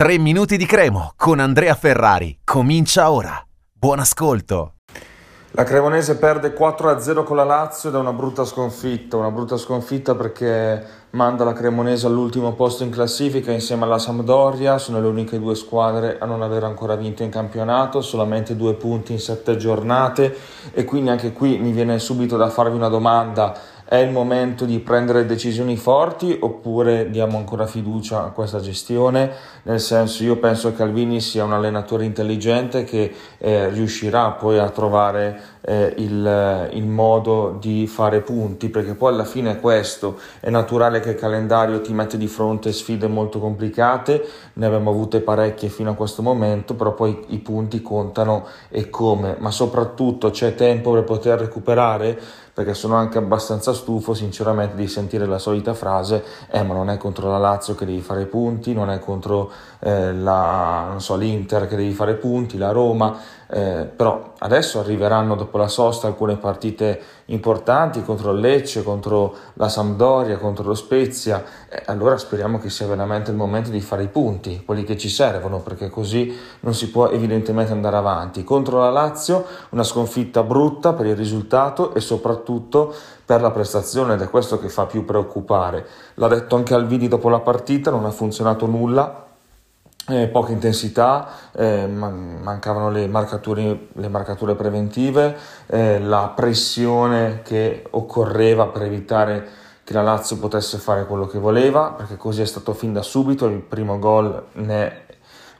3 minuti di cremo con Andrea Ferrari. Comincia ora. Buon ascolto. La Cremonese perde 4-0 con la Lazio ed è una brutta sconfitta, una brutta sconfitta perché manda la Cremonese all'ultimo posto in classifica insieme alla Sampdoria, sono le uniche due squadre a non aver ancora vinto in campionato, solamente due punti in sette giornate e quindi anche qui mi viene subito da farvi una domanda, è il momento di prendere decisioni forti oppure diamo ancora fiducia a questa gestione? Nel senso, io penso che Alvini sia un allenatore intelligente che eh, riuscirà poi a trovare eh, il, il, modo di fare punti, perché poi alla fine è questo, è naturale che il calendario ti mette di fronte sfide molto complicate, ne abbiamo avute parecchie fino a questo momento, però poi i punti contano e come, ma soprattutto c'è tempo per poter recuperare perché sono anche abbastanza stufo sinceramente di sentire la solita frase eh ma non è contro la Lazio che devi fare punti, non è contro eh, la, so, l'Inter che devi fare punti, la Roma, eh, però adesso arriveranno dopo la sosta alcune partite importanti contro il Lecce, contro la Sampdoria, contro lo Spezia, eh, allora speriamo che sia veramente il momento di fare i punti, quelli che ci servono, perché così non si può evidentemente andare avanti. Contro la Lazio una sconfitta brutta per il risultato e soprattutto per la prestazione ed è questo che fa più preoccupare. L'ha detto anche Alvidi dopo la partita, non ha funzionato nulla eh, poca intensità, eh, mancavano le marcature, le marcature preventive, eh, la pressione che occorreva per evitare che la Lazio potesse fare quello che voleva, perché così è stato fin da subito, il primo gol ne è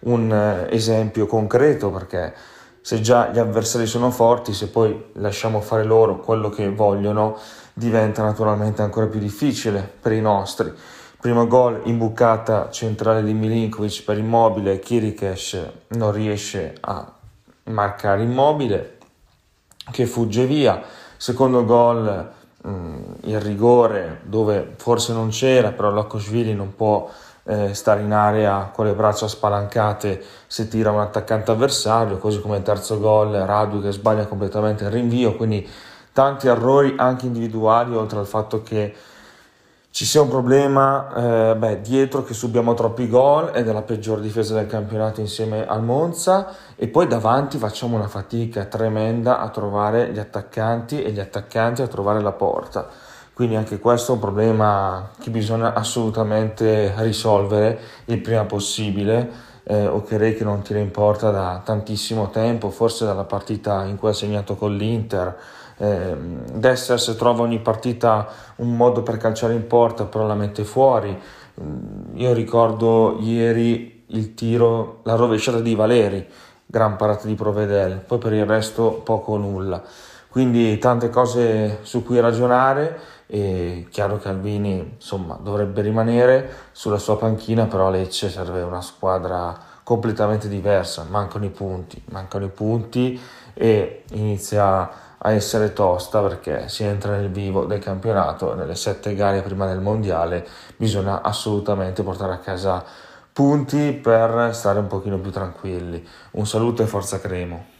un eh, esempio concreto, perché se già gli avversari sono forti, se poi lasciamo fare loro quello che vogliono, diventa naturalmente ancora più difficile per i nostri. Primo gol in bucata centrale di Milinkovic per Immobile, Kirikesh non riesce a marcare Immobile che fugge via. Secondo gol mh, il rigore dove forse non c'era, però Lokoshvili non può eh, stare in area con le braccia spalancate se tira un attaccante avversario, così come il terzo gol Radu che sbaglia completamente il rinvio, quindi tanti errori anche individuali oltre al fatto che ci sia un problema eh, beh, dietro che subiamo troppi gol ed è la peggior difesa del campionato insieme al Monza e poi davanti facciamo una fatica tremenda a trovare gli attaccanti e gli attaccanti a trovare la porta. Quindi anche questo è un problema che bisogna assolutamente risolvere il prima possibile. Eh, Ocherei che non tira in porta da tantissimo tempo, forse dalla partita in cui ha segnato con l'Inter eh, Dessers trova ogni partita un modo per calciare in porta, però la mette fuori. Mm, io ricordo ieri il tiro, la rovesciata di Valeri, gran parata di Provedel, poi per il resto poco o nulla. Quindi tante cose su cui ragionare e chiaro che Albini insomma dovrebbe rimanere sulla sua panchina, però a Lecce serve una squadra completamente diversa, mancano i punti, mancano i punti e inizia a essere tosta perché si entra nel vivo del campionato, nelle sette gare prima del mondiale, bisogna assolutamente portare a casa punti per stare un pochino più tranquilli. Un saluto e forza Cremo.